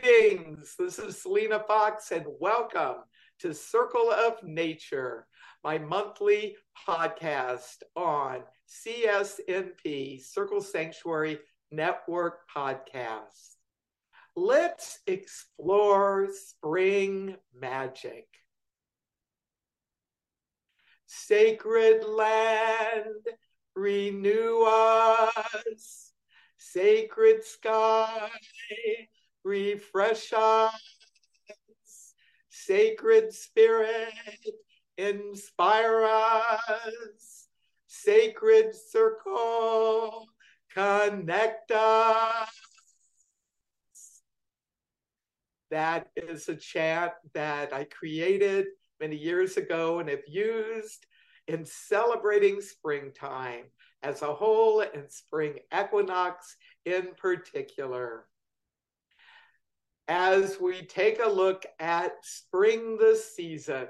Greetings. This is Selena Fox, and welcome to Circle of Nature, my monthly podcast on CSNP, Circle Sanctuary Network podcast. Let's explore spring magic. Sacred land, renew us. Sacred sky, refresh us. Sacred Spirit, inspire us. Sacred Circle, connect us. That is a chant that I created many years ago and have used in celebrating springtime as a whole and spring equinox in particular as we take a look at spring the season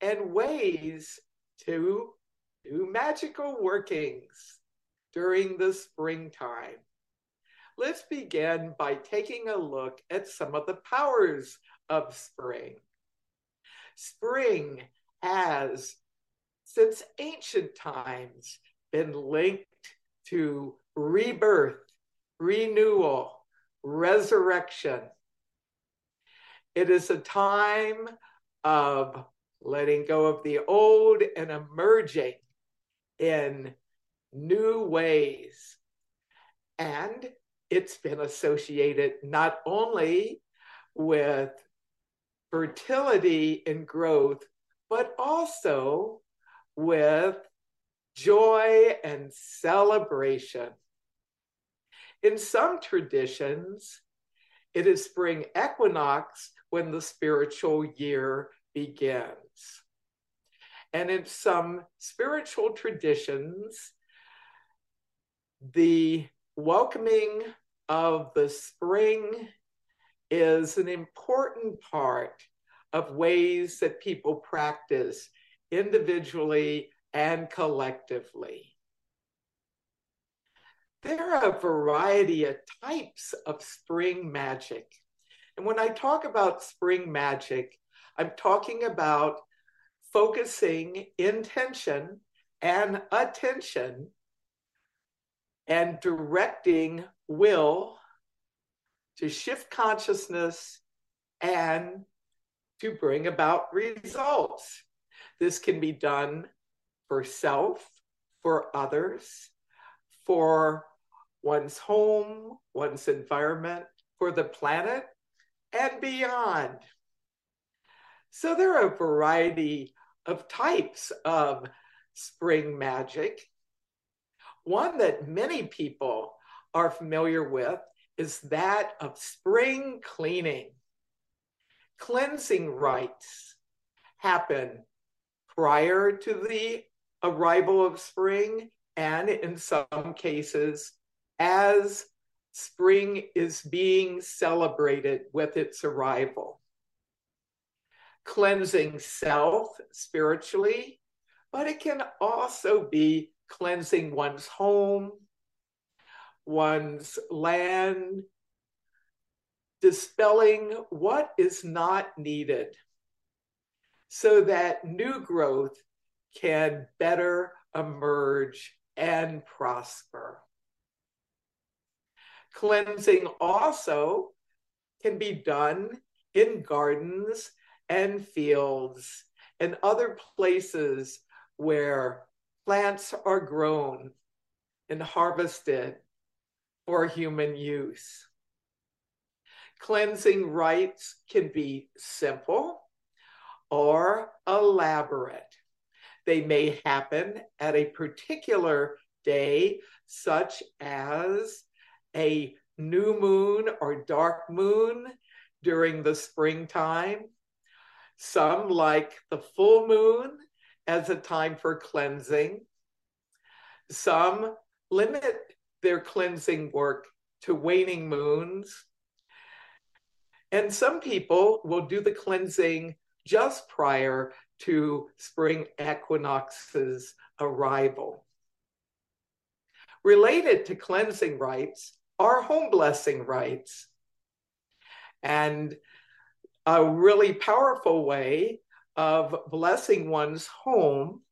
and ways to do magical workings during the springtime. Let's begin by taking a look at some of the powers of spring. Spring has, since ancient times, been linked to rebirth, renewal, resurrection. It is a time of letting go of the old and emerging in new ways. And it's been associated not only with fertility and growth, but also with joy and celebration. In some traditions, it is spring equinox when the spiritual year begins. And in some spiritual traditions, the welcoming of the spring is an important part of ways that people practice individually and collectively there are a variety of types of spring magic. And when I talk about spring magic, I'm talking about focusing intention and attention and directing will to shift consciousness and to bring about results. This can be done for self, for others, for one's home, one's environment, for the planet, and beyond. So there are a variety of types of spring magic. One that many people are familiar with is that of spring cleaning. Cleansing rites happen prior to the arrival of spring and in some cases as spring is being celebrated with its arrival. Cleansing self spiritually, but it can also be cleansing one's home, one's land, dispelling what is not needed so that new growth can better emerge and prosper. Cleansing also can be done in gardens and fields and other places where plants are grown and harvested for human use. Cleansing rites can be simple or elaborate. They may happen at a particular day, such as a new moon or dark moon during the springtime. Some like the full moon as a time for cleansing. Some limit their cleansing work to waning moons. And some people will do the cleansing just prior to spring equinox's arrival. Related to cleansing rites are home blessing rites. And a really powerful way of blessing one's home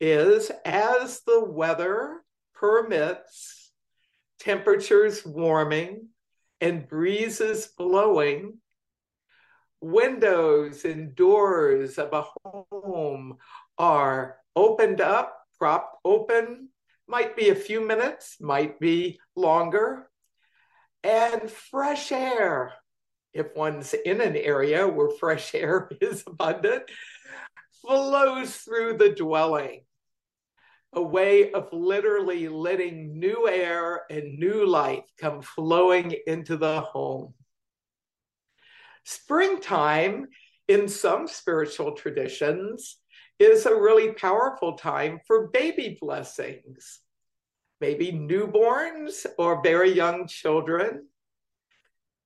is as the weather permits, temperatures warming, and breezes blowing, windows and doors of a home are opened up, propped open, might be a few minutes, might be longer, and fresh air. If one's in an area where fresh air is abundant, flows through the dwelling. A way of literally letting new air and new life come flowing into the home. Springtime, in some spiritual traditions, is a really powerful time for baby blessings. Maybe newborns or very young children.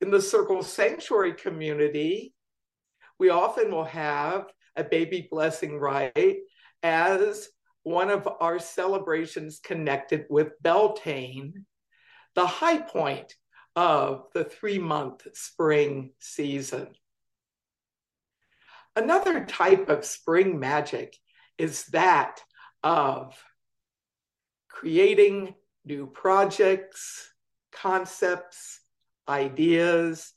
In the Circle Sanctuary community, we often will have a baby blessing rite as one of our celebrations connected with Beltane, the high point of the three month spring season. Another type of spring magic is that of creating new projects, concepts, ideas.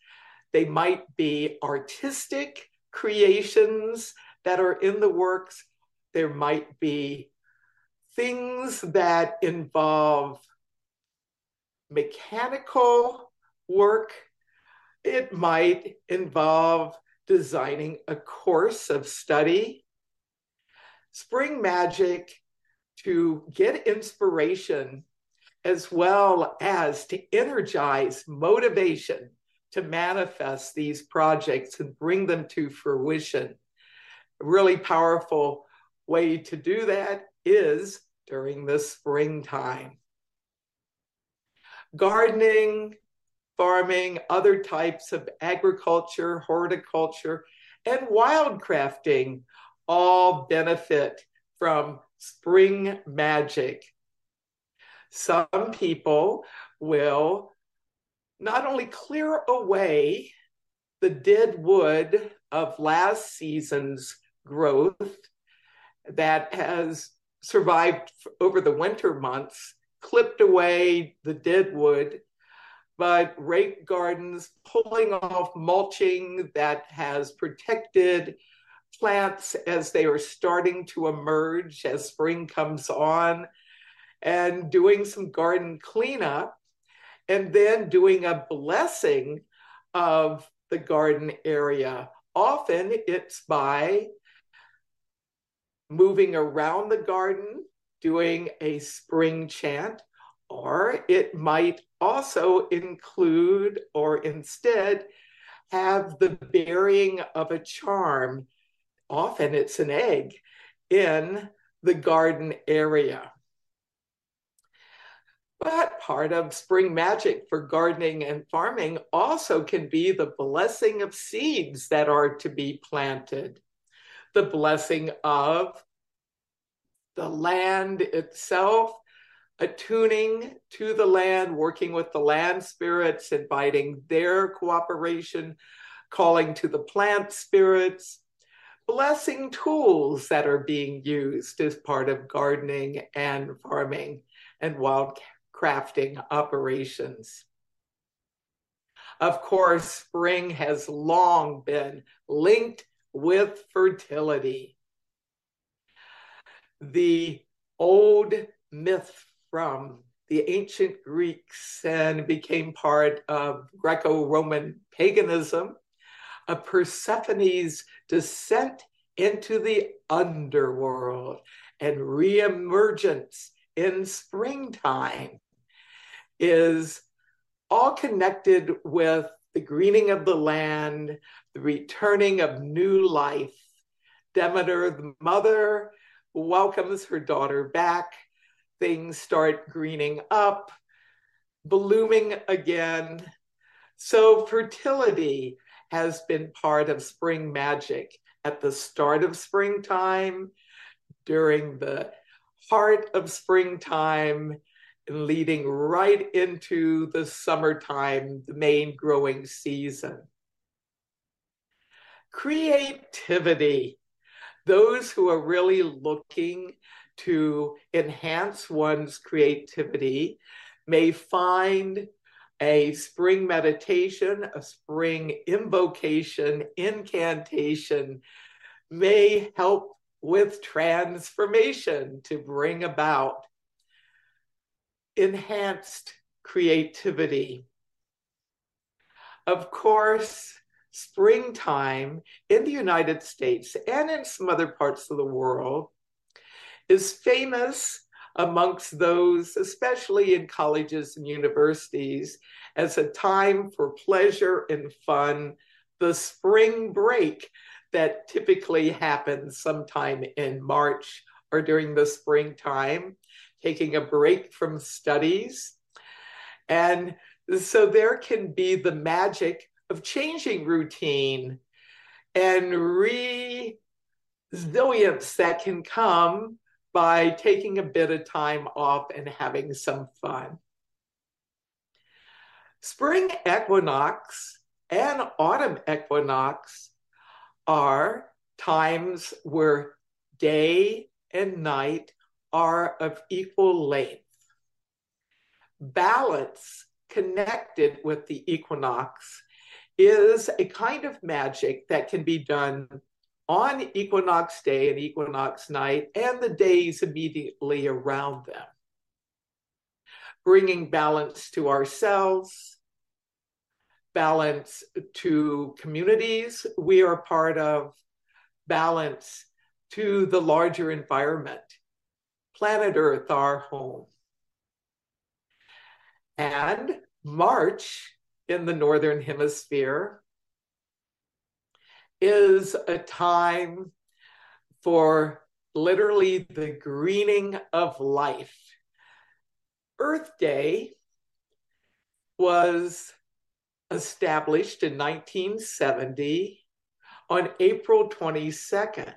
They might be artistic creations that are in the works. There might be things that involve mechanical work. It might involve designing a course of study. Spring Magic to get inspiration as well as to energize motivation to manifest these projects and bring them to fruition. A really powerful way to do that is during the springtime. Gardening, farming, other types of agriculture, horticulture, and wildcrafting all benefit from spring magic. Some people will not only clear away the dead wood of last season's growth that has survived over the winter months, clipped away the dead wood but rake gardens, pulling off mulching that has protected plants as they are starting to emerge as spring comes on, and doing some garden cleanup, and then doing a blessing of the garden area. Often it's by moving around the garden, doing a spring chant, or it might also include or instead have the burying of a charm. Often it's an egg in the garden area. But part of spring magic for gardening and farming also can be the blessing of seeds that are to be planted, the blessing of the land itself, attuning to the land, working with the land spirits, inviting their cooperation, calling to the plant spirits, blessing tools that are being used as part of gardening and farming and wild crafting operations. Of course, spring has long been linked with fertility. The old myth from the ancient Greeks and became part of Greco Roman paganism, of Persephone's descent into the underworld and reemergence in springtime is all connected with the greening of the land, the returning of new life. Demeter, the mother, welcomes her daughter back things start greening up, blooming again. So, fertility has been part of spring magic at the start of springtime, during the heart of springtime, and leading right into the summertime, the main growing season. Creativity. Those who are really looking to enhance one's creativity may find a spring meditation, a spring invocation, incantation may help with transformation to bring about enhanced creativity. Of course, springtime in the United States and in some other parts of the world is famous amongst those, especially in colleges and universities, as a time for pleasure and fun. The spring break that typically happens sometime in March or during the springtime, taking a break from studies. And so there can be the magic of changing routine and resilience that can come by taking a bit of time off and having some fun. Spring equinox and autumn equinox are times where day and night are of equal length. Balance connected with the equinox is a kind of magic that can be done on equinox day and equinox night and the days immediately around them. Bringing balance to ourselves, balance to communities we are part of, balance to the larger environment, planet Earth, our home. And March in the Northern Hemisphere is a time for literally the greening of life. Earth Day was established in 1970 on April 22nd.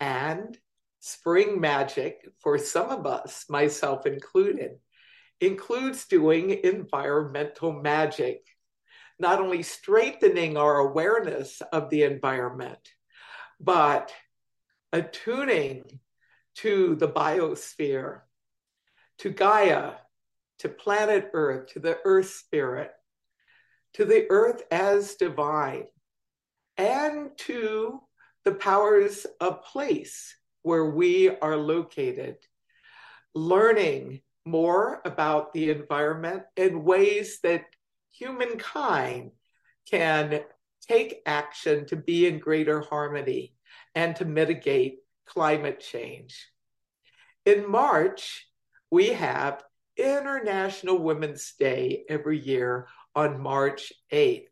And spring magic, for some of us, myself included, includes doing environmental magic not only strengthening our awareness of the environment, but attuning to the biosphere, to Gaia, to planet Earth, to the Earth Spirit, to the Earth as divine, and to the powers of place where we are located, learning more about the environment in ways that humankind can take action to be in greater harmony and to mitigate climate change. In March, we have International Women's Day every year on March 8th.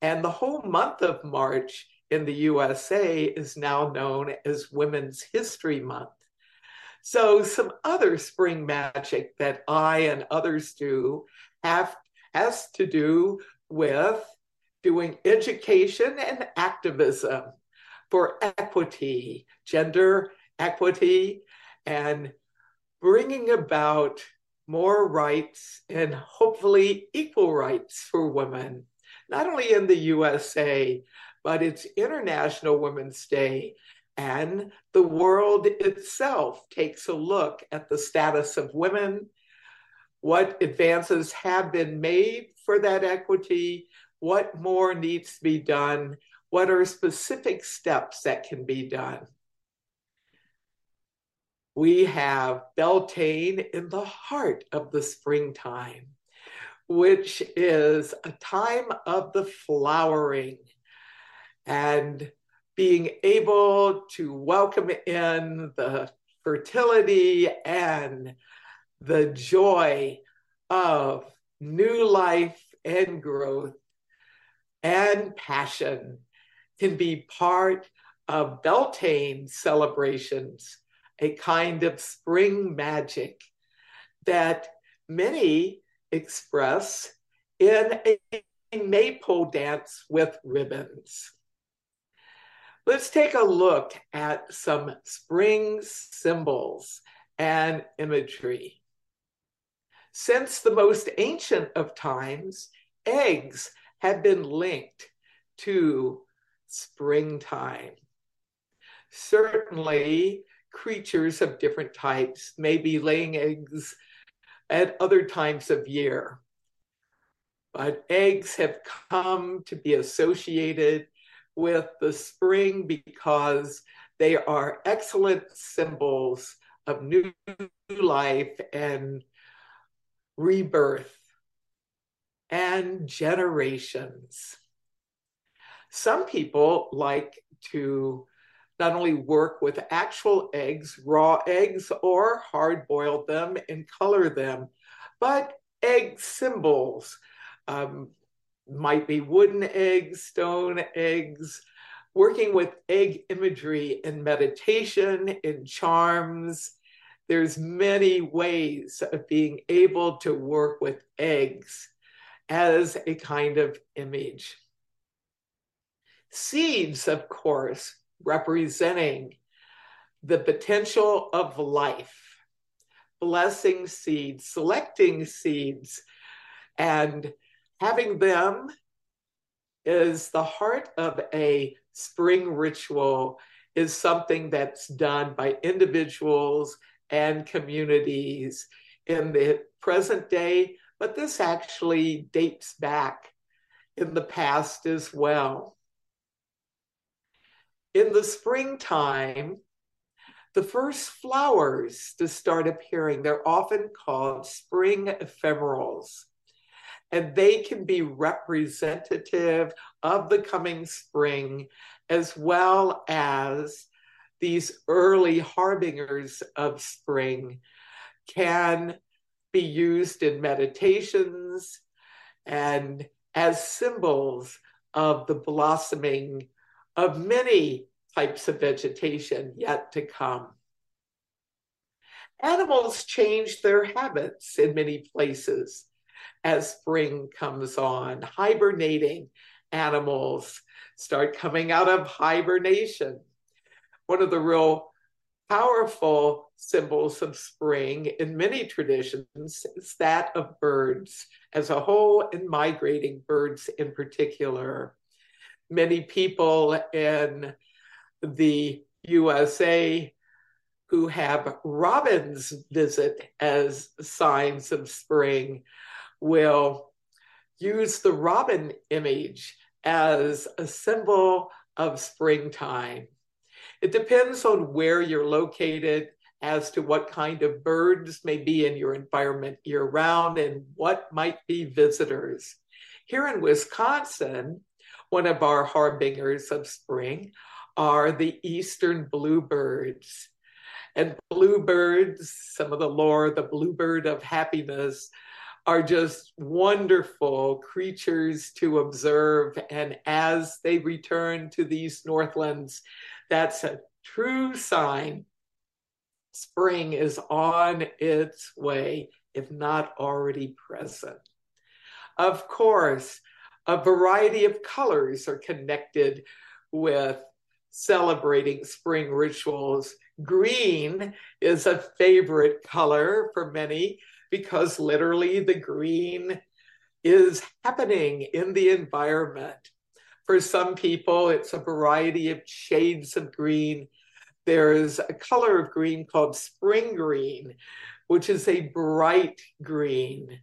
And the whole month of March in the USA is now known as Women's History Month. So, some other spring magic that I and others do have has to do with doing education and activism for equity, gender equity, and bringing about more rights and hopefully equal rights for women, not only in the USA, but it's International Women's Day. And the world itself takes a look at the status of women what advances have been made for that equity, what more needs to be done, what are specific steps that can be done. We have Beltane in the heart of the springtime, which is a time of the flowering and being able to welcome in the fertility and the joy of new life and growth and passion can be part of Beltane celebrations, a kind of spring magic that many express in a maypole dance with ribbons. Let's take a look at some spring symbols and imagery. Since the most ancient of times, eggs have been linked to springtime. Certainly, creatures of different types may be laying eggs at other times of year. But eggs have come to be associated with the spring because they are excellent symbols of new life and rebirth and generations. Some people like to not only work with actual eggs, raw eggs, or hard boil them and color them, but egg symbols. Um, might be wooden eggs, stone eggs, working with egg imagery in meditation, in charms. There's many ways of being able to work with eggs as a kind of image. Seeds, of course, representing the potential of life, blessing seeds, selecting seeds, and having them is the heart of a spring ritual is something that's done by individuals and communities in the present day, but this actually dates back in the past as well in the springtime, the first flowers to start appearing, they're often called spring ephemerals. And they can be representative of the coming spring, as well as these early harbingers of spring can be used in meditations and as symbols of the blossoming of many types of vegetation yet to come. Animals change their habits in many places as spring comes on. Hibernating animals start coming out of hibernation. One of the real powerful symbols of spring in many traditions is that of birds as a whole and migrating birds in particular many people in the USA who have robins visit as signs of spring will use the robin image as a symbol of springtime. It depends on where you're located as to what kind of birds may be in your environment year round and what might be visitors. Here in Wisconsin, one of our harbingers of spring are the eastern bluebirds. And bluebirds, some of the lore, the bluebird of happiness, are just wonderful creatures to observe. And as they return to these Northlands, that's a true sign spring is on its way, if not already present. Of course, a variety of colors are connected with celebrating spring rituals. Green is a favorite color for many because literally the green is happening in the environment. For some people, it's a variety of shades of green. There's a color of green called spring green, which is a bright green.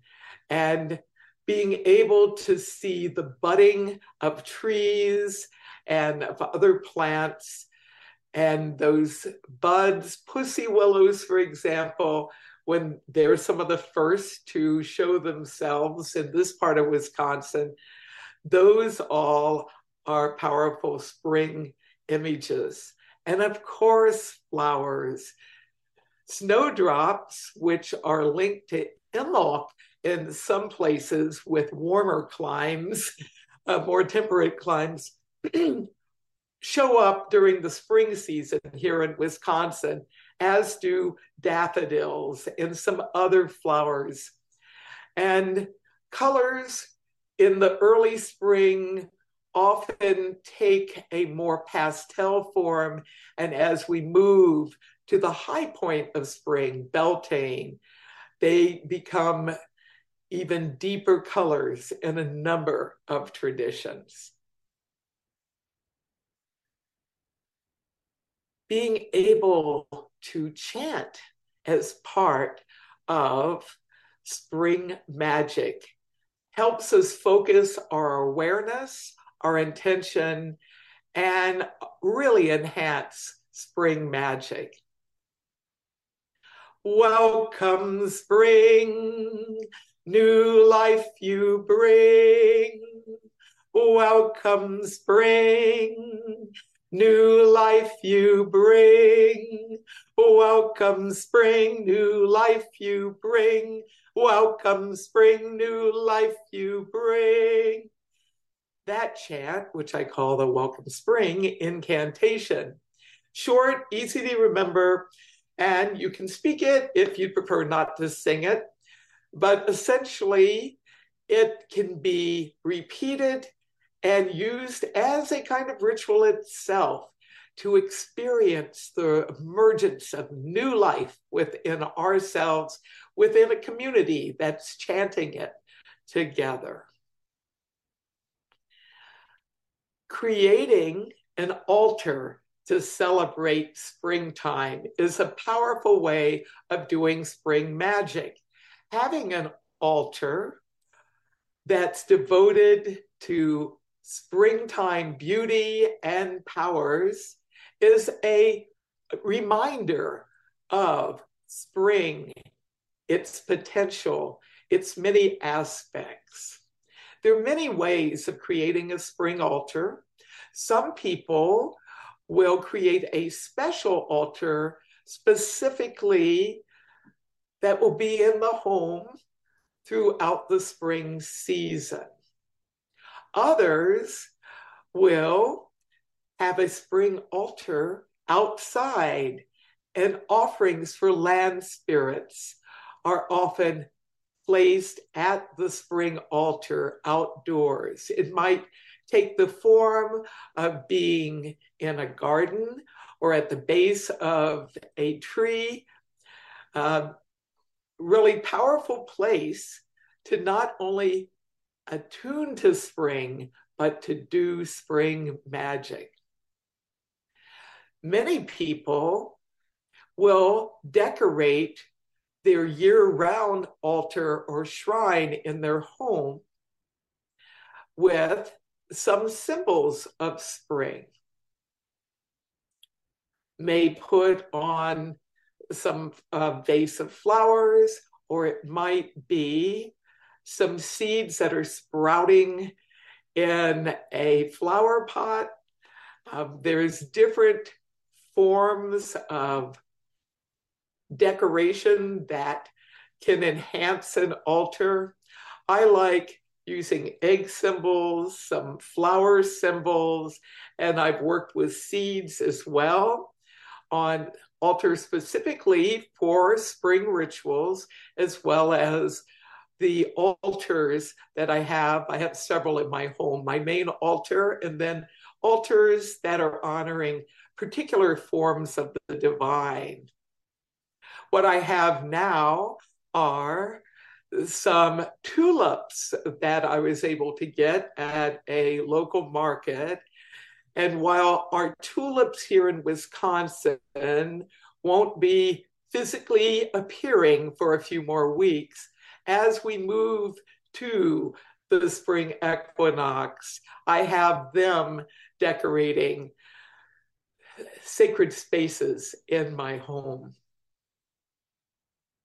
And being able to see the budding of trees and of other plants and those buds, pussy willows, for example, when they're some of the first to show themselves in this part of Wisconsin, those all are powerful spring images. And of course, flowers. Snowdrops, which are linked to Imbolc, in some places with warmer climes, uh, more temperate climes, show up during the spring season here in Wisconsin, as do daffodils and some other flowers. And colors in the early spring often take a more pastel form. And as we move to the high point of spring, Beltane, they become even deeper colors in a number of traditions. Being able to chant as part of spring magic helps us focus our awareness, our intention, and really enhance spring magic. Welcome, spring, new life you bring. Welcome, spring, new life you bring. Welcome, spring, new life you bring. Welcome, spring, new life you bring. That chant, which I call the Welcome Spring incantation. Short, easy to remember, and you can speak it if you prefer not to sing it. But essentially, it can be repeated and used as a kind of ritual itself to experience the emergence of new life within ourselves, within a community that's chanting it together. Creating an altar to celebrate springtime is a powerful way of doing spring magic. Having an altar that's devoted to springtime beauty and powers is a reminder of spring, its potential, its many aspects. There are many ways of creating a spring altar. Some people will create a special altar specifically that will be in the home throughout the spring season. Others will have a spring altar outside, and offerings for land spirits are often placed at the spring altar outdoors. It might take the form of being in a garden or at the base of a tree. Uh, really powerful place to not only attune to spring, but to do spring magic. Many people will decorate their year round altar or shrine in their home with some symbols of spring. May put on some uh, vase of flowers, or it might be some seeds that are sprouting in a flower pot. Um, there's different forms of decoration that can enhance an altar. I like using egg symbols, some flower symbols, and I've worked with seeds as well on altars specifically for spring rituals, as well as the altars that I have. I have several in my home, my main altar, and then altars that are honoring particular forms of the divine. What I have now are some tulips that I was able to get at a local market. And while our tulips here in Wisconsin won't be physically appearing for a few more weeks, as we move to the spring equinox, I have them decorating sacred spaces in my home.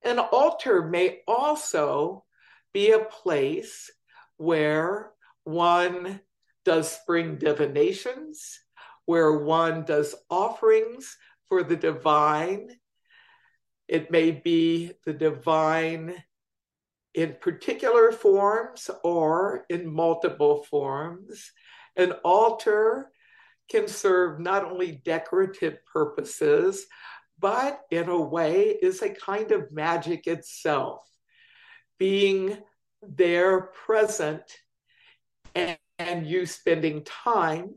An altar may also be a place where one does spring divinations, where one does offerings for the divine. It may be the divine in particular forms or in multiple forms. An altar can serve not only decorative purposes, but in a way is a kind of magic itself, being there present and, and you spending time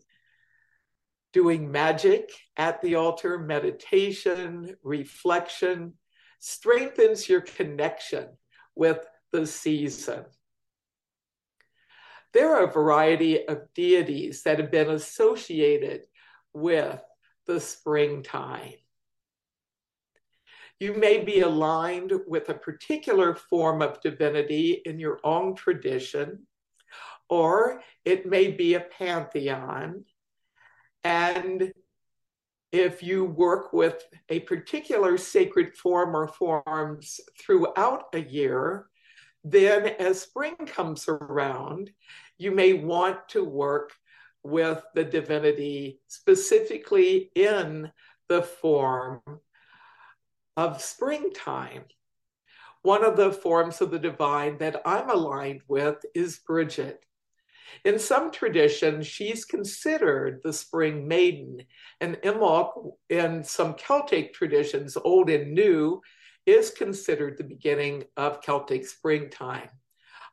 doing magic at the altar, meditation, reflection, strengthens your connection with the season. There are a variety of deities that have been associated with the springtime. You may be aligned with a particular form of divinity in your own tradition, or it may be a pantheon. And if you work with a particular sacred form or forms throughout a year, then as spring comes around, you may want to work with the divinity specifically in the form of springtime. One of the forms of the divine that I'm aligned with is Bridget. In some traditions, she's considered the spring maiden, and Imbolc, in some Celtic traditions, old and new, is considered the beginning of Celtic springtime.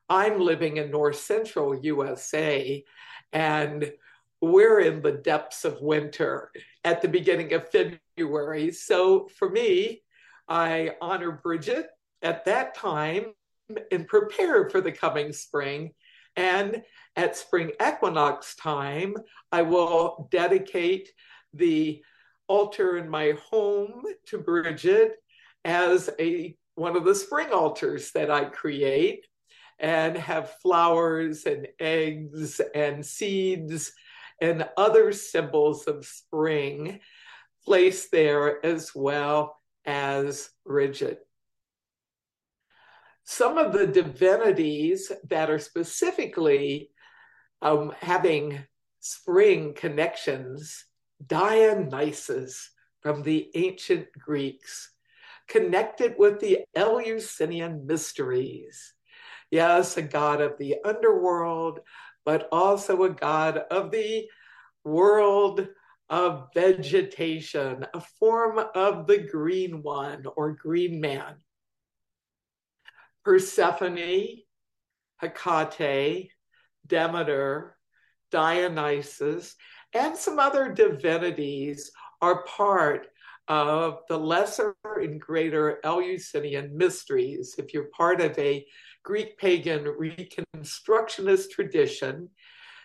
I'm living in north central USA, and we're in the depths of winter at the beginning of February. So for me, I honor Bridget at that time and prepare for the coming spring. And at spring equinox time, I will dedicate the altar in my home to Bridget as a one of the spring altars that I create and have flowers and eggs and seeds and other symbols of spring placed there as well as Bridget. Some of the divinities that are specifically um, having spring connections, Dionysus from the ancient Greeks, connected with the Eleusinian mysteries. Yes, a god of the underworld, but also a god of the world of vegetation, a form of the green one or green man. Persephone, Hecate, Demeter, Dionysus, and some other divinities are part of the lesser and greater Eleusinian mysteries. If you're part of a Greek pagan reconstructionist tradition,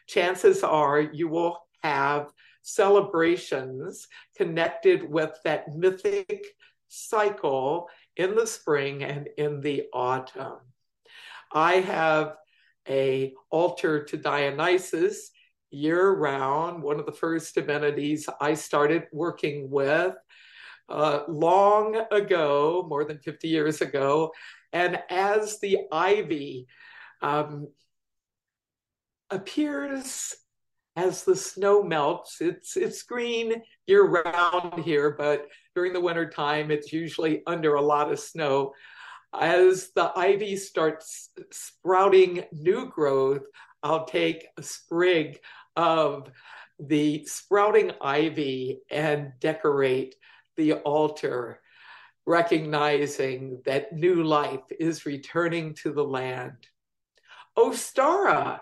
chances are you will have celebrations connected with that mythic cycle in the spring and in the autumn. I have a altar to Dionysus year round, one of the first divinities I started working with uh, long ago, more than 50 years ago. And as the ivy um, appears as the snow melts, it's it's green year round here, but during the winter time, it's usually under a lot of snow. As the ivy starts sprouting new growth, I'll take a sprig of the sprouting ivy and decorate the altar, recognizing that new life is returning to the land. Ostara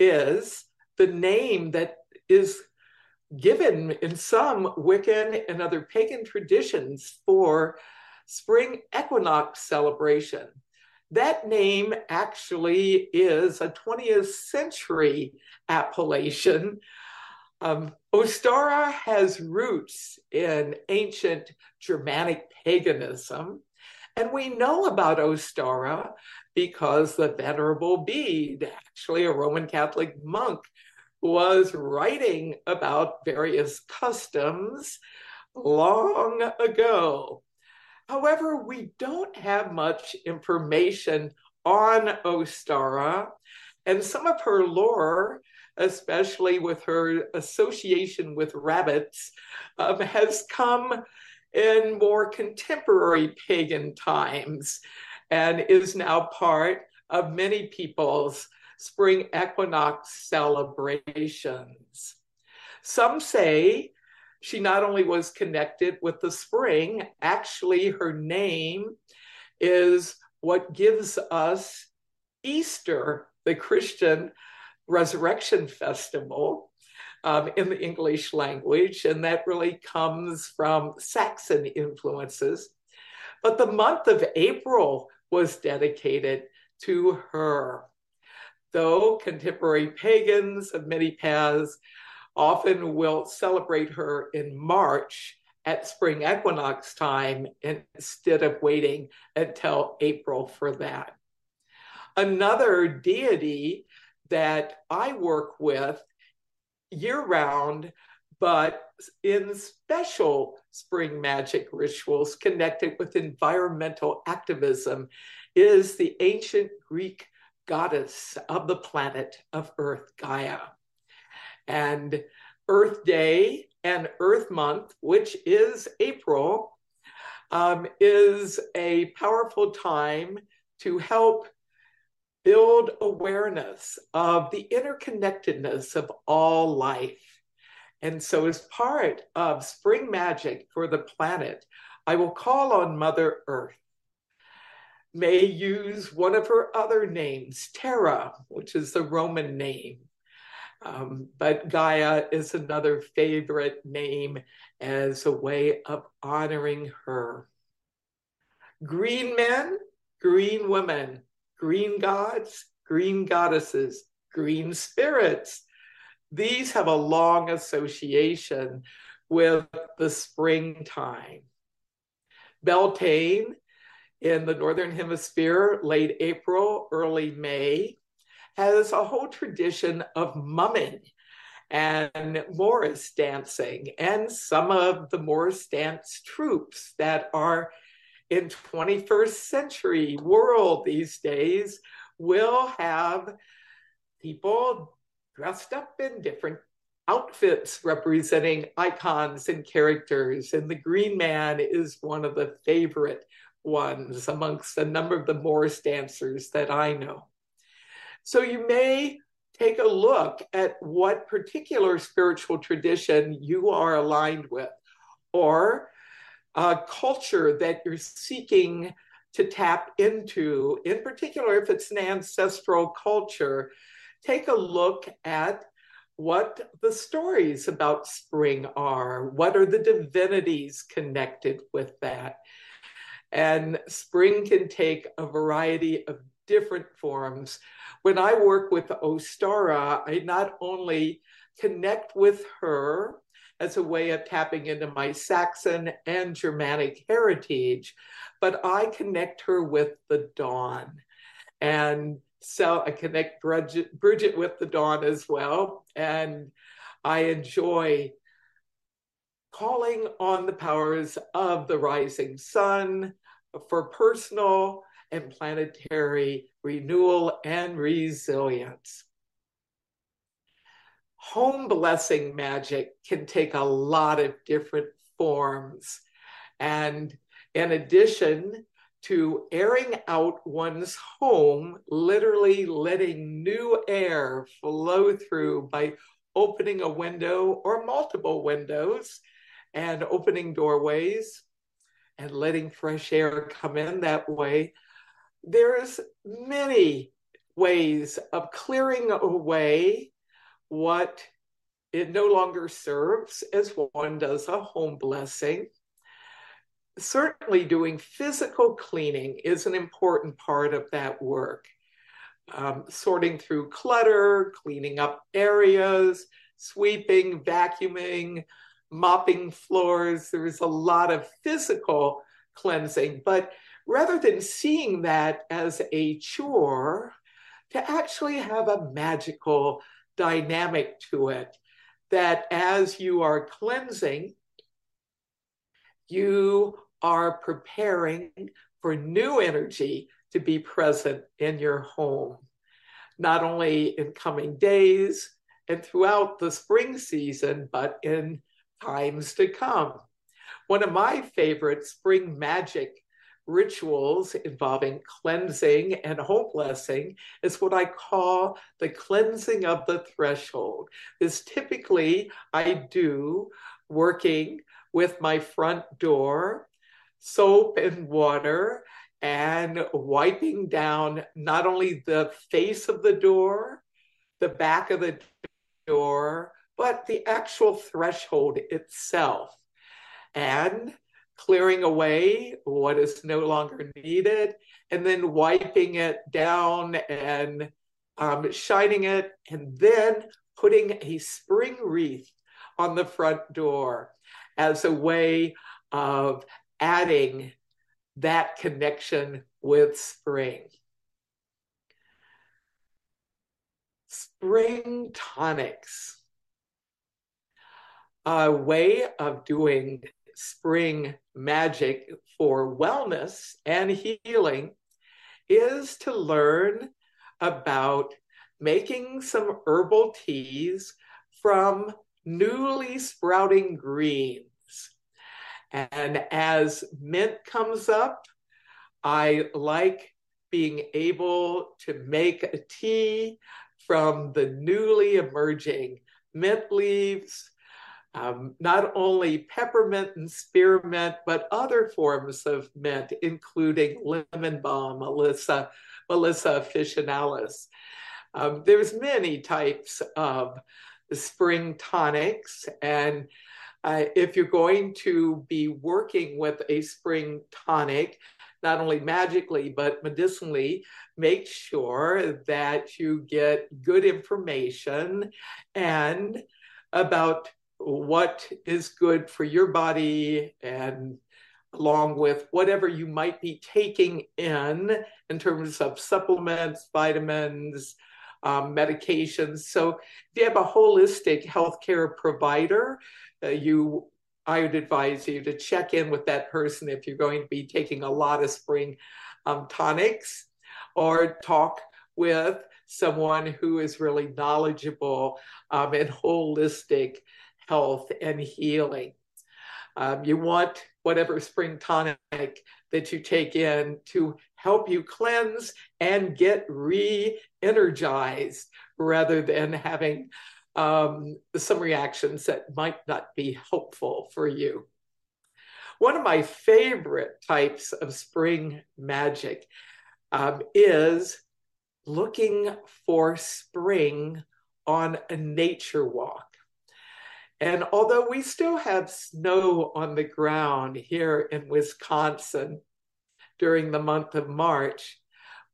is the name that is given in some Wiccan and other pagan traditions for spring equinox celebration. That name actually is a 20th century appellation. Um, Ostara has roots in ancient Germanic paganism. And we know about Ostara because the Venerable Bede, actually a Roman Catholic monk, was writing about various customs long ago. However, we don't have much information on Ostara, and some of her lore, especially with her association with rabbits, um, has come in more contemporary pagan times and is now part of many people's spring equinox celebrations. Some say she not only was connected with the spring, actually, her name is what gives us Easter, the Christian resurrection festival. um, in the English language, and that really comes from Saxon influences. But the month of April was dedicated to her. Though contemporary pagans of many paths often will celebrate her in March at spring equinox time instead of waiting until April for that. Another deity that I work with year round, but in special spring magic rituals connected with environmental activism, is the ancient Greek goddess of the planet of Earth, Gaia. And Earth Day and Earth Month, which is April, um, is a powerful time to help build awareness of the interconnectedness of all life. And so, as part of spring magic for the planet, I will call on Mother Earth. May use one of her other names, Terra, which is the Roman name. Um, but Gaia is another favorite name as a way of honoring her. Green men, green women, green gods, green goddesses, green spirits. These have a long association with the springtime. Beltane in the Northern Hemisphere, late April, early May, has a whole tradition of mumming and Morris dancing, and some of the Morris dance troupes that are in 21st century world these days will have people dressed up in different outfits representing icons and characters and the green man is one of the favorite ones amongst a number of the morris dancers that i know. So you may take a look at what particular spiritual tradition you are aligned with or uh, culture that you're seeking to tap into, in particular, if it's an ancestral culture, take a look at what the stories about spring are. What are the divinities connected with that? And spring can take a variety of different forms. When I work with Ostara, I not only connect with her as a way of tapping into my Saxon and Germanic heritage, but I connect her with the dawn. And so I connect Bridget, Bridget with the dawn as well. And I enjoy calling on the powers of the rising sun for personal and planetary renewal and resilience home blessing magic can take a lot of different forms. And in addition to airing out one's home, literally letting new air flow through by opening a window or multiple windows and opening doorways and letting fresh air come in that way there's many ways of clearing away what it no longer serves as one does a home blessing. Certainly, doing physical cleaning is an important part of that work. Um, sorting through clutter, cleaning up areas, sweeping, vacuuming, mopping floors. There's a lot of physical cleansing, but rather than seeing that as a chore, to actually have a magical dynamic to it that as you are cleansing, you are preparing for new energy to be present in your home, not only in coming days and throughout the spring season, but in times to come. One of my favorite spring magic rituals involving cleansing and home blessing is what I call the cleansing of the threshold. This typically I do working with my front door, soap and water, and wiping down not only the face of the door, the back of the door, but the actual threshold itself. And clearing away what is no longer needed, and then wiping it down and um, shining it, and then putting a spring wreath on the front door as a way of adding that connection with spring. Spring tonics, a way of doing spring magic for wellness and healing is to learn about making some herbal teas from newly sprouting greens. And as mint comes up, I like being able to make a tea from the newly emerging mint leaves, um, not only peppermint and spearmint, but other forms of mint, including lemon balm, Melissa, Melissa officinalis. Um, there's many types of spring tonics, and uh, if you're going to be working with a spring tonic, not only magically but medicinally, make sure that you get good information and about what is good for your body and along with whatever you might be taking in in terms of supplements, vitamins, um, medications. So if you have a holistic healthcare provider, uh, you I would advise you to check in with that person if you're going to be taking a lot of spring um, tonics or talk with someone who is really knowledgeable um, in holistic health and healing. Um, you want whatever spring tonic that you take in to help you cleanse and get re energized rather than having um, some reactions that might not be helpful for you. One of my favorite types of spring magic um, is looking for spring on a nature walk. And although we still have snow on the ground here in Wisconsin during the month of March,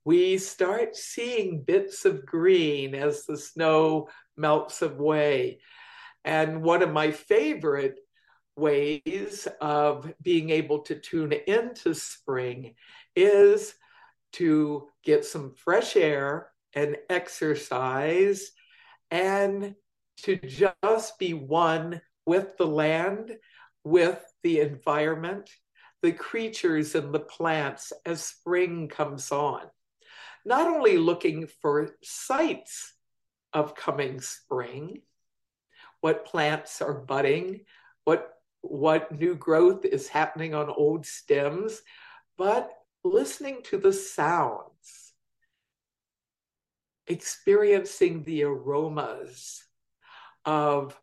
we start seeing bits of green as the snow melts away. And one of my favorite ways of being able to tune into spring is to get some fresh air and exercise and to just be one with the land, with the environment, the creatures and the plants as spring comes on. Not only looking for sights of coming spring, what plants are budding, what, what new growth is happening on old stems, but listening to the sounds, experiencing the aromas of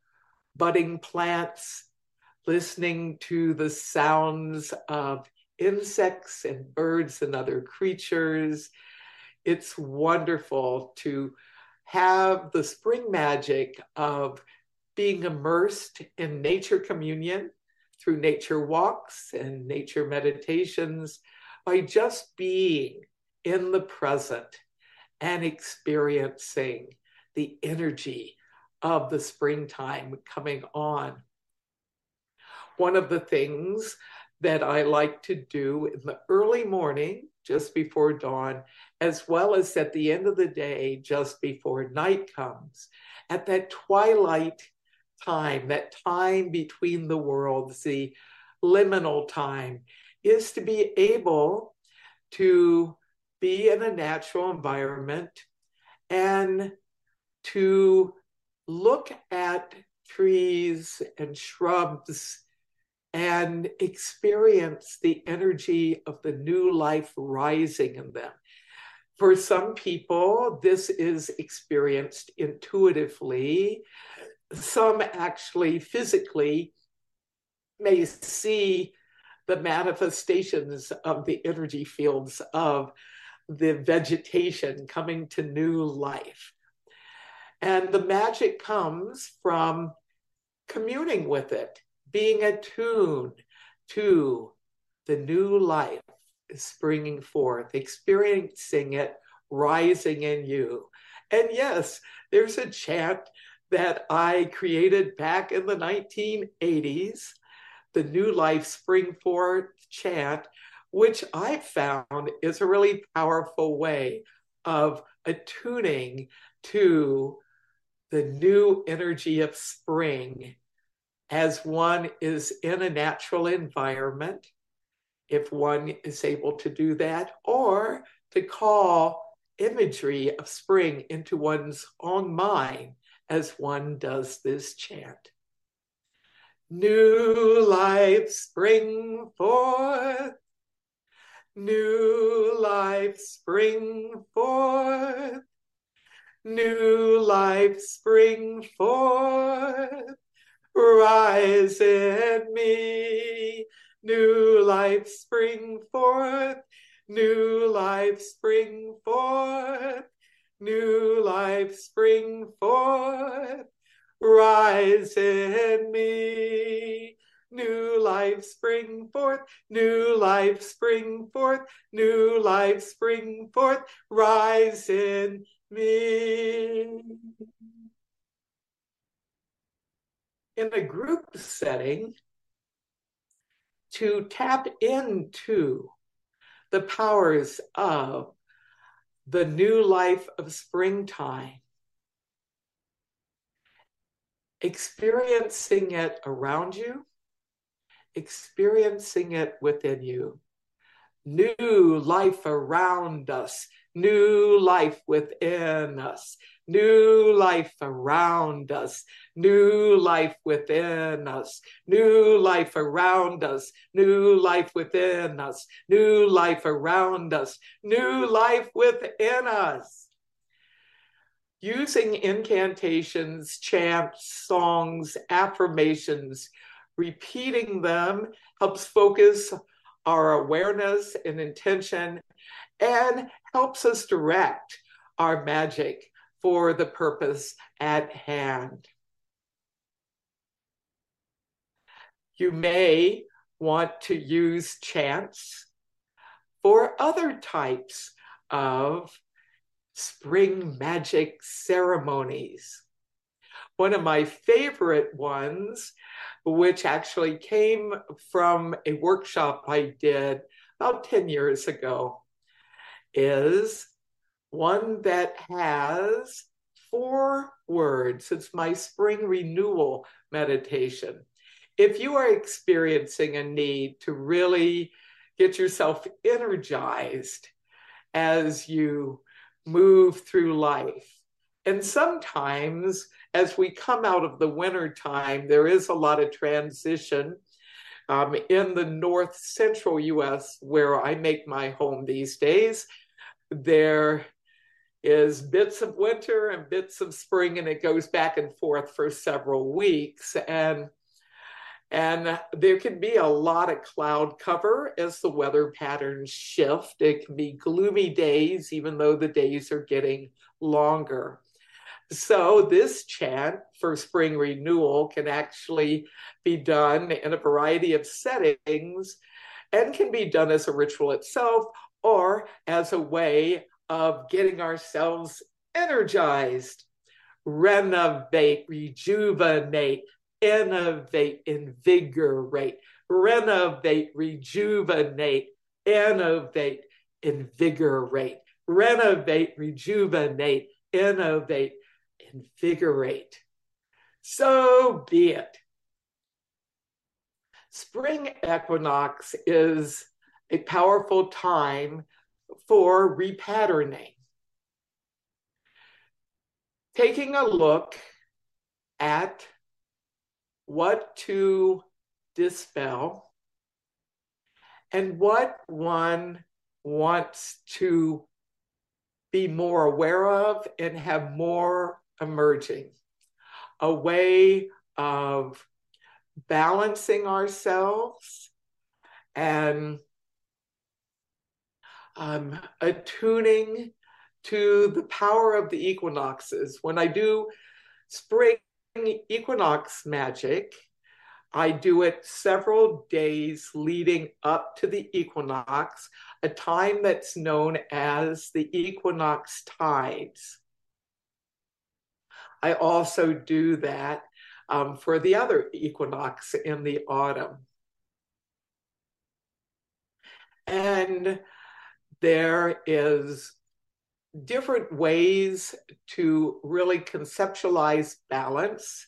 budding plants, listening to the sounds of insects and birds and other creatures. It's wonderful to have the spring magic of being immersed in nature communion through nature walks and nature meditations by just being in the present and experiencing the energy of the springtime coming on. One of the things that I like to do in the early morning, just before dawn, as well as at the end of the day, just before night comes, at that twilight time, that time between the worlds, the liminal time, is to be able to be in a natural environment and to look at trees and shrubs and experience the energy of the new life rising in them. For some people, this is experienced intuitively. Some actually physically may see the manifestations of the energy fields of the vegetation coming to new life. And the magic comes from communing with it, being attuned to the new life springing forth, experiencing it rising in you. And yes, there's a chant that I created back in the 1980s, the New Life Spring Forth chant, which I found is a really powerful way of attuning to the new energy of spring as one is in a natural environment, if one is able to do that, or to call imagery of spring into one's own mind as one does this chant. New life spring forth, new life spring forth, new life spring forth, rise in me, new life spring forth, new life spring forth, new life spring forth, rise in me. New life spring forth, new life spring forth, new life spring forth, rise in me. In a group setting, to tap into the powers of the new life of springtime, experiencing it around you, experiencing it within you. New life around us, new life within us, new life around us, new life within us, new life around us, new life within us, new life around us, new life within us. Using incantations, chants, songs, affirmations, repeating them helps focus our awareness and intention and helps us direct our magic for the purpose at hand. You may want to use chants for other types of spring magic ceremonies. One of my favorite ones, which actually came from a workshop I did about 10 years ago, is one that has four words. It's my spring renewal meditation. If you are experiencing a need to really get yourself energized as you move through life, and sometimes as we come out of the winter time, there is a lot of transition. Um, in the north central US, where I make my home these days, there is bits of winter and bits of spring and it goes back and forth for several weeks. And and there can be a lot of cloud cover as the weather patterns shift. It can be gloomy days even though the days are getting longer. So this chant for spring renewal can actually be done in a variety of settings and can be done as a ritual itself or as a way of getting ourselves energized, renovate, rejuvenate, innovate, invigorate, renovate, rejuvenate, innovate, invigorate, renovate, rejuvenate, innovate, invigorate. So be it. Spring equinox is a powerful time for repatterning. Taking a look at what to dispel and what one wants to be more aware of and have more emerging. A way of balancing ourselves and um, attuning to the power of the equinoxes. When I do spring equinox magic, I do it several days leading up to the equinox, a time that's known as the equinox tides. I also do that um, for the other equinox in the autumn. And there is different ways to really conceptualize balance.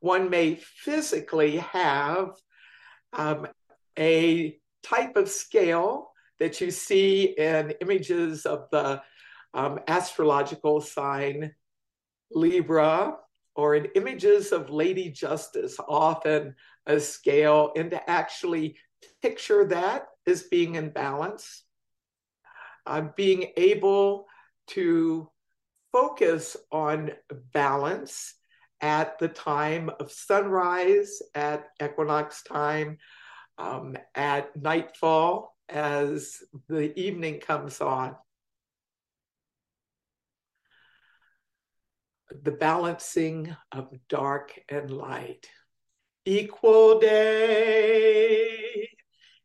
One may physically have um, a type of scale that you see in images of the um, astrological sign Libra or in images of Lady Justice, often a scale, and to actually picture that as being in balance. Uh, being able to focus on balance at the time of sunrise, at equinox time, um, at nightfall as the evening comes on. The balancing of dark and light. Equal day,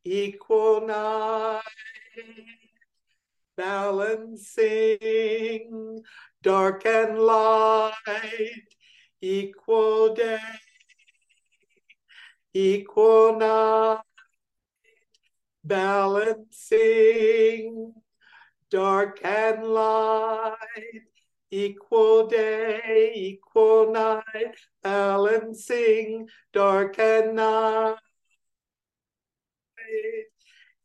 equal night balancing dark and light, equal day, equal night, balancing dark and light, equal day, equal night, balancing dark and night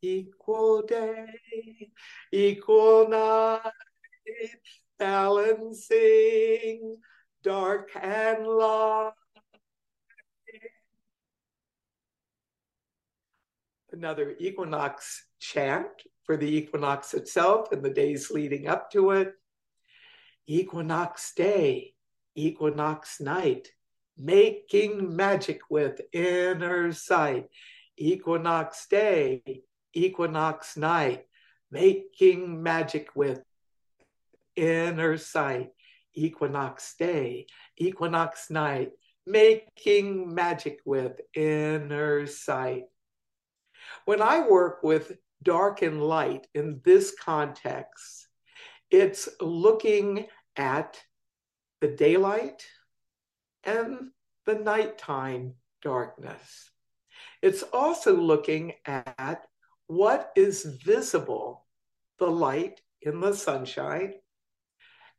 equal day, equal night, balancing dark and light. Another equinox chant for the equinox itself and the days leading up to it. Equinox day, equinox night, making magic with inner sight. Equinox day, equinox night, making magic with inner sight, equinox day, equinox night, making magic with inner sight. When I work with dark and light in this context, it's looking at the daylight and the nighttime darkness. It's also looking at what is visible, the light in the sunshine,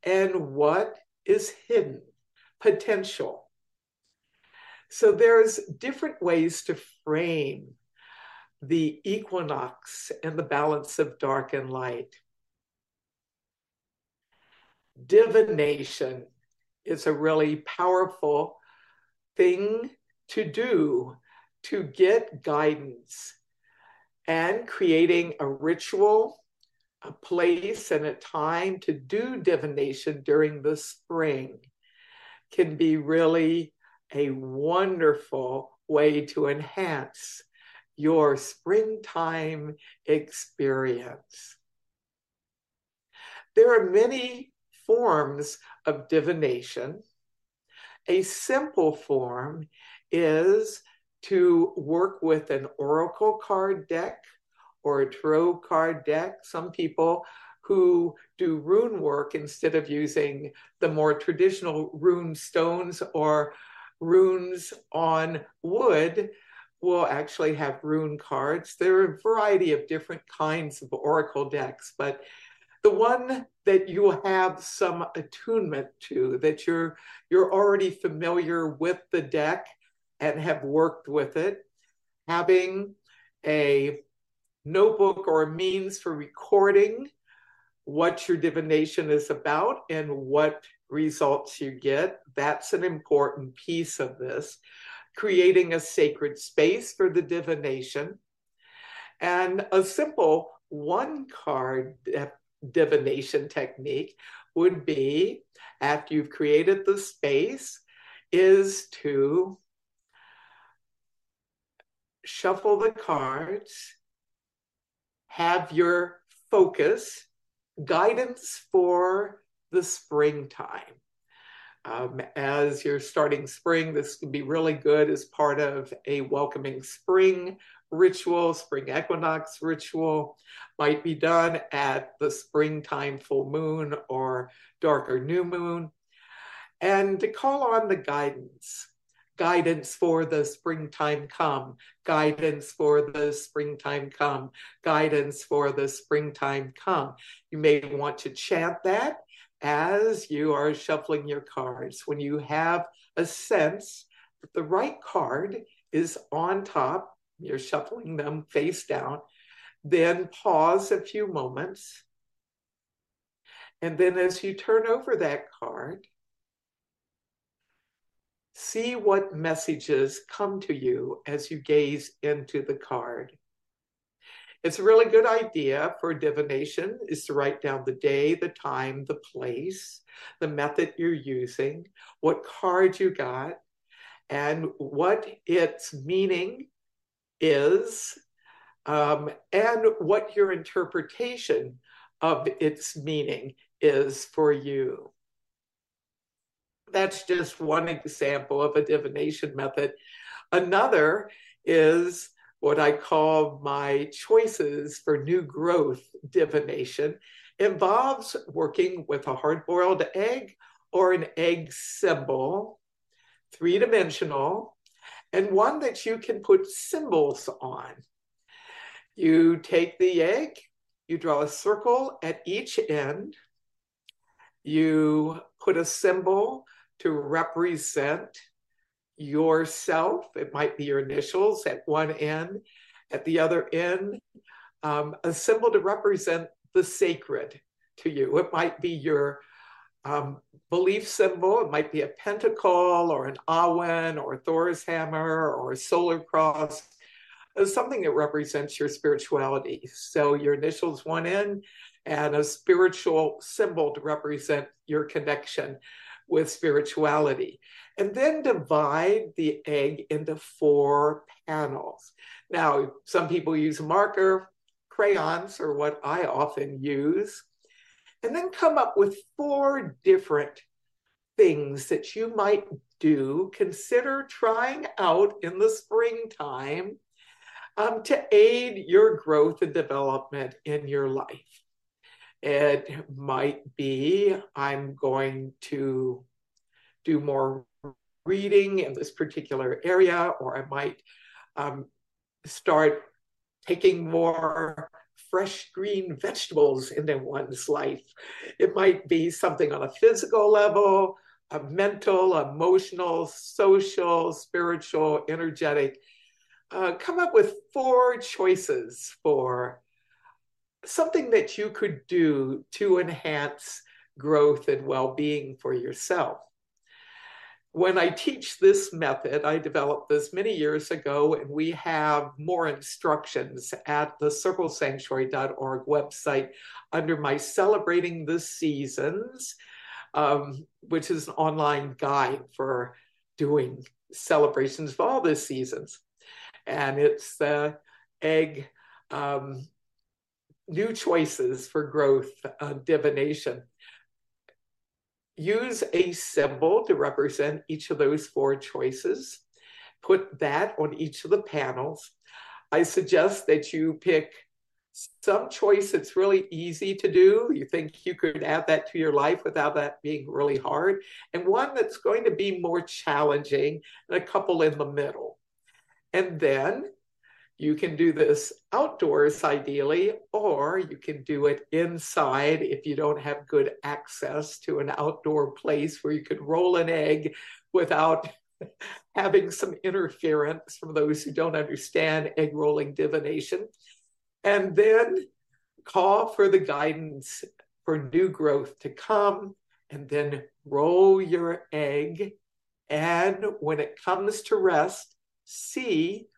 and what is hidden, potential. So there's different ways to frame the equinox and the balance of dark and light. Divination is a really powerful thing to do to get guidance and creating a ritual, a place, and a time to do divination during the spring can be really a wonderful way to enhance your springtime experience. There are many forms of divination. A simple form is to work with an oracle card deck or a tarot card deck. Some people who do rune work instead of using the more traditional rune stones or runes on wood will actually have rune cards. There are a variety of different kinds of oracle decks, but the one that you have some attunement to, that you're you're already familiar with the deck and have worked with it, having a notebook or a means for recording what your divination is about and what results you get. That's an important piece of this. Creating a sacred space for the divination. And a simple one card divination technique would be after you've created the space, is to shuffle the cards, have your focus guidance for the springtime. Um, as you're starting spring, this can be really good as part of a welcoming spring ritual, spring equinox ritual, might be done at the springtime full moon or darker new moon. And to call on the guidance, guidance for the springtime come, guidance for the springtime come, guidance for the springtime come. You may want to chant that as you are shuffling your cards. When you have a sense that the right card is on top you're shuffling them face down. Then pause a few moments. And then as you turn over that card, see what messages come to you as you gaze into the card. It's a really good idea for divination is to write down the day, the time, the place, the method you're using, what card you got, and what its meaning is um, and what your interpretation of its meaning is for you. That's just one example of a divination method. Another is what I call my choices for new growth divination involves working with a hard boiled egg or an egg symbol, three dimensional, and one that you can put symbols on. You take the egg, you draw a circle at each end, you put a symbol to represent yourself. It might be your initials at one end, at the other end, um, a symbol to represent the sacred to you. It might be your um, belief symbol. It might be a pentacle or an awen or a Thor's hammer or a solar cross. It's something that represents your spirituality. So your initials one end and a spiritual symbol to represent your connection with spirituality. And then divide the egg into four panels. Now, some people use marker, crayons are what I often use and then come up with four different things that you might do, consider trying out in the springtime um, to aid your growth and development in your life. It might be I'm going to do more reading in this particular area, or I might um, start taking more fresh green vegetables into one's life. It might be something on a physical level, a mental, emotional, social, spiritual, energetic. Uh, come up with four choices for something that you could do to enhance growth and well being for yourself when I teach this method, I developed this many years ago, and we have more instructions at the circlesanctuary.org website under my Celebrating the Seasons, um, which is an online guide for doing celebrations of all the seasons. And it's the egg um, new choices for growth uh, divination use a symbol to represent each of those four choices. Put that on each of the panels. I suggest that you pick some choice that's really easy to do. You think you could add that to your life without that being really hard, and one that's going to be more challenging, and a couple in the middle. And then you can do this outdoors ideally, or you can do it inside if you don't have good access to an outdoor place where you could roll an egg without having some interference from those who don't understand egg rolling divination. And then call for the guidance for new growth to come, and then roll your egg. And when it comes to rest, see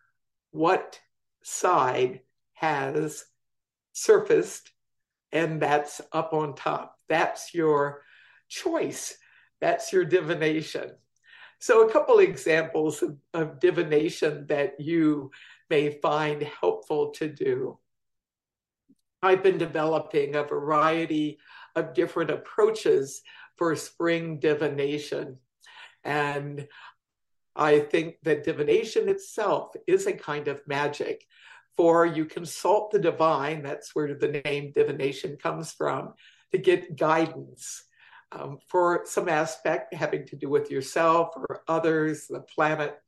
what side has surfaced and that's up on top. That's your choice. That's your divination. So, a couple examples of, of divination that you may find helpful to do. I've been developing a variety of different approaches for spring divination. And I think that divination itself is a kind of magic. For you consult the divine, that's where the name divination comes from, to get guidance um, for some aspect having to do with yourself or others, the planet.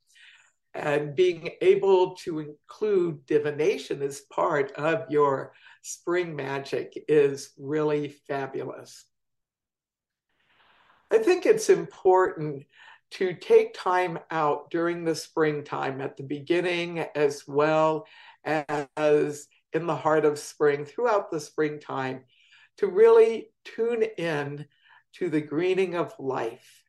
And being able to include divination as part of your spring magic is really fabulous. I think it's important to take time out during the springtime at the beginning as well as in the heart of spring throughout the springtime to really tune in to the greening of life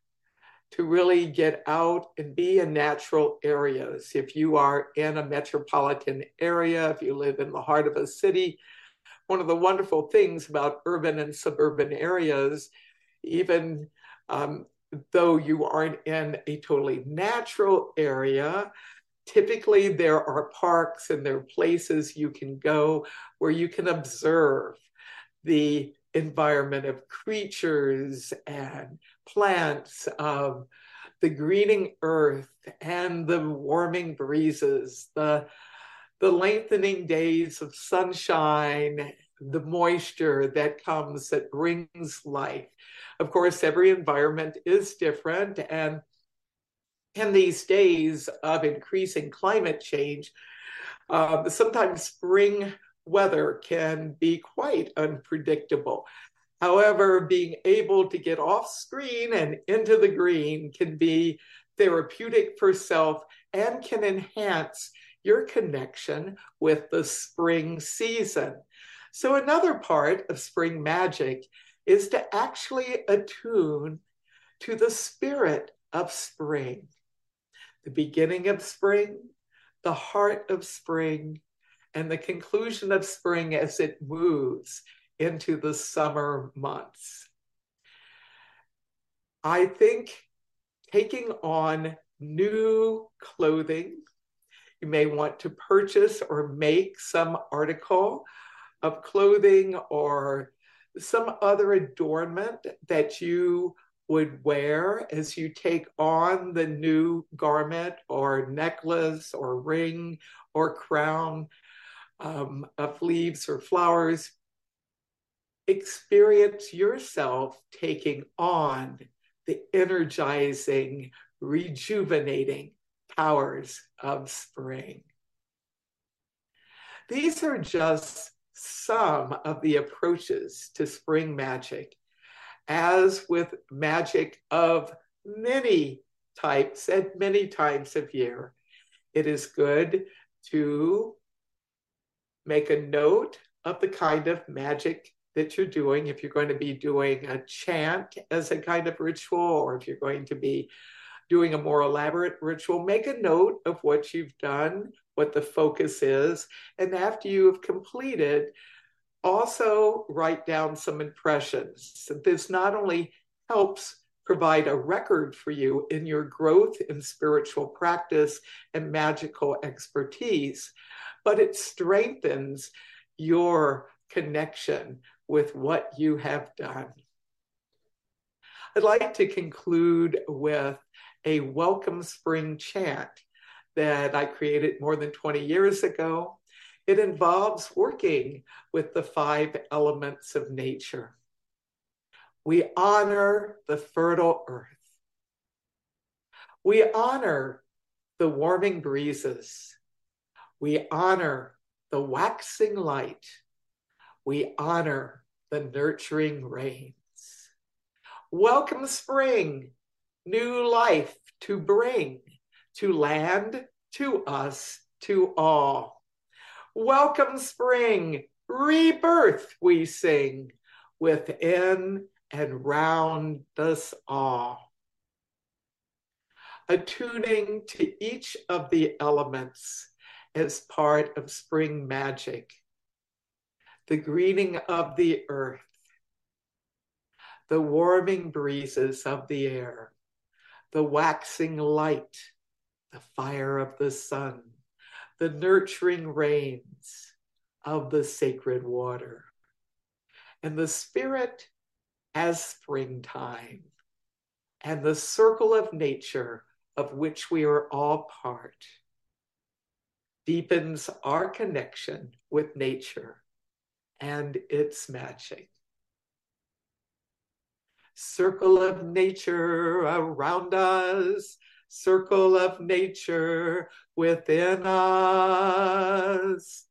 to really get out and be in natural areas. If you are in a metropolitan area, if you live in the heart of a city, one of the wonderful things about urban and suburban areas, even um, though you aren't in a totally natural area, typically there are parks and there are places you can go where you can observe the environment of creatures and plants, of the greening earth and the warming breezes, the the lengthening days of sunshine, the moisture that comes that brings life. Of course, every environment is different. And in these days of increasing climate change, uh, sometimes spring weather can be quite unpredictable. However, being able to get off screen and into the green can be therapeutic for self and can enhance your connection with the spring season. So, another part of spring magic is to actually attune to the spirit of spring, the beginning of spring, the heart of spring, and the conclusion of spring as it moves into the summer months. I think taking on new clothing you may want to purchase or make some article of clothing or some other adornment that you would wear as you take on the new garment or necklace or ring or crown um, of leaves or flowers. Experience yourself taking on the energizing, rejuvenating powers of spring. These are just some of the approaches to spring magic. As with magic of many types at many times of year, it is good to make a note of the kind of magic that you're doing. If you're going to be doing a chant as a kind of ritual, or if you're going to be doing a more elaborate ritual, make a note of what you've done, what the focus is. And after you have completed, also write down some impressions. This not only helps provide a record for you in your growth in spiritual practice and magical expertise, but it strengthens your connection with what you have done. I'd like to conclude with a welcome spring chant that I created more than 20 years ago. It involves working with the five elements of nature. We honor the fertile earth. We honor the warming breezes. We honor the waxing light. We honor the nurturing rains. Welcome spring new life to bring to land, to us, to all. Welcome spring, rebirth we sing within and round us all. Attuning to each of the elements as part of spring magic, the greening of the earth, the warming breezes of the air, the waxing light, the fire of the sun, the nurturing rains, of the sacred water. And the spirit as springtime and the circle of nature of which we are all part deepens our connection with nature and its magic. Circle of nature around us, circle of nature within us.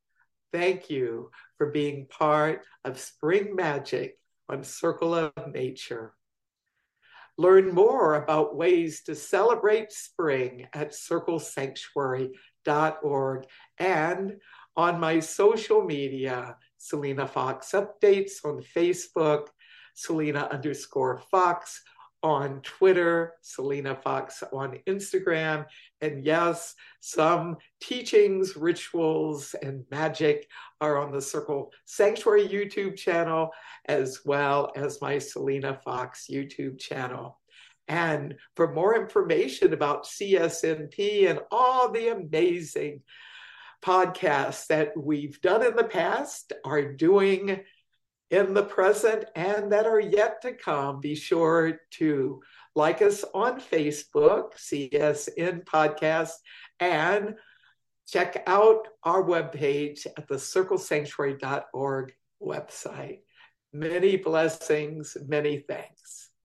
Thank you for being part of Spring Magic on Circle of Nature. Learn more about ways to celebrate spring at circlesanctuary.org and on my social media, Selena Fox Updates on Facebook, Selena underscore Fox on Twitter, Selena Fox on Instagram, and yes, some teachings, rituals, and magic are on the Circle Sanctuary YouTube channel, as well as my Selena Fox YouTube channel. And for more information about CSNP and all the amazing podcasts that we've done in the past, are doing in the present, and that are yet to come, be sure to like us on Facebook, CSN Podcast, and check out our webpage at the circlesanctuary.org website. Many blessings, many thanks.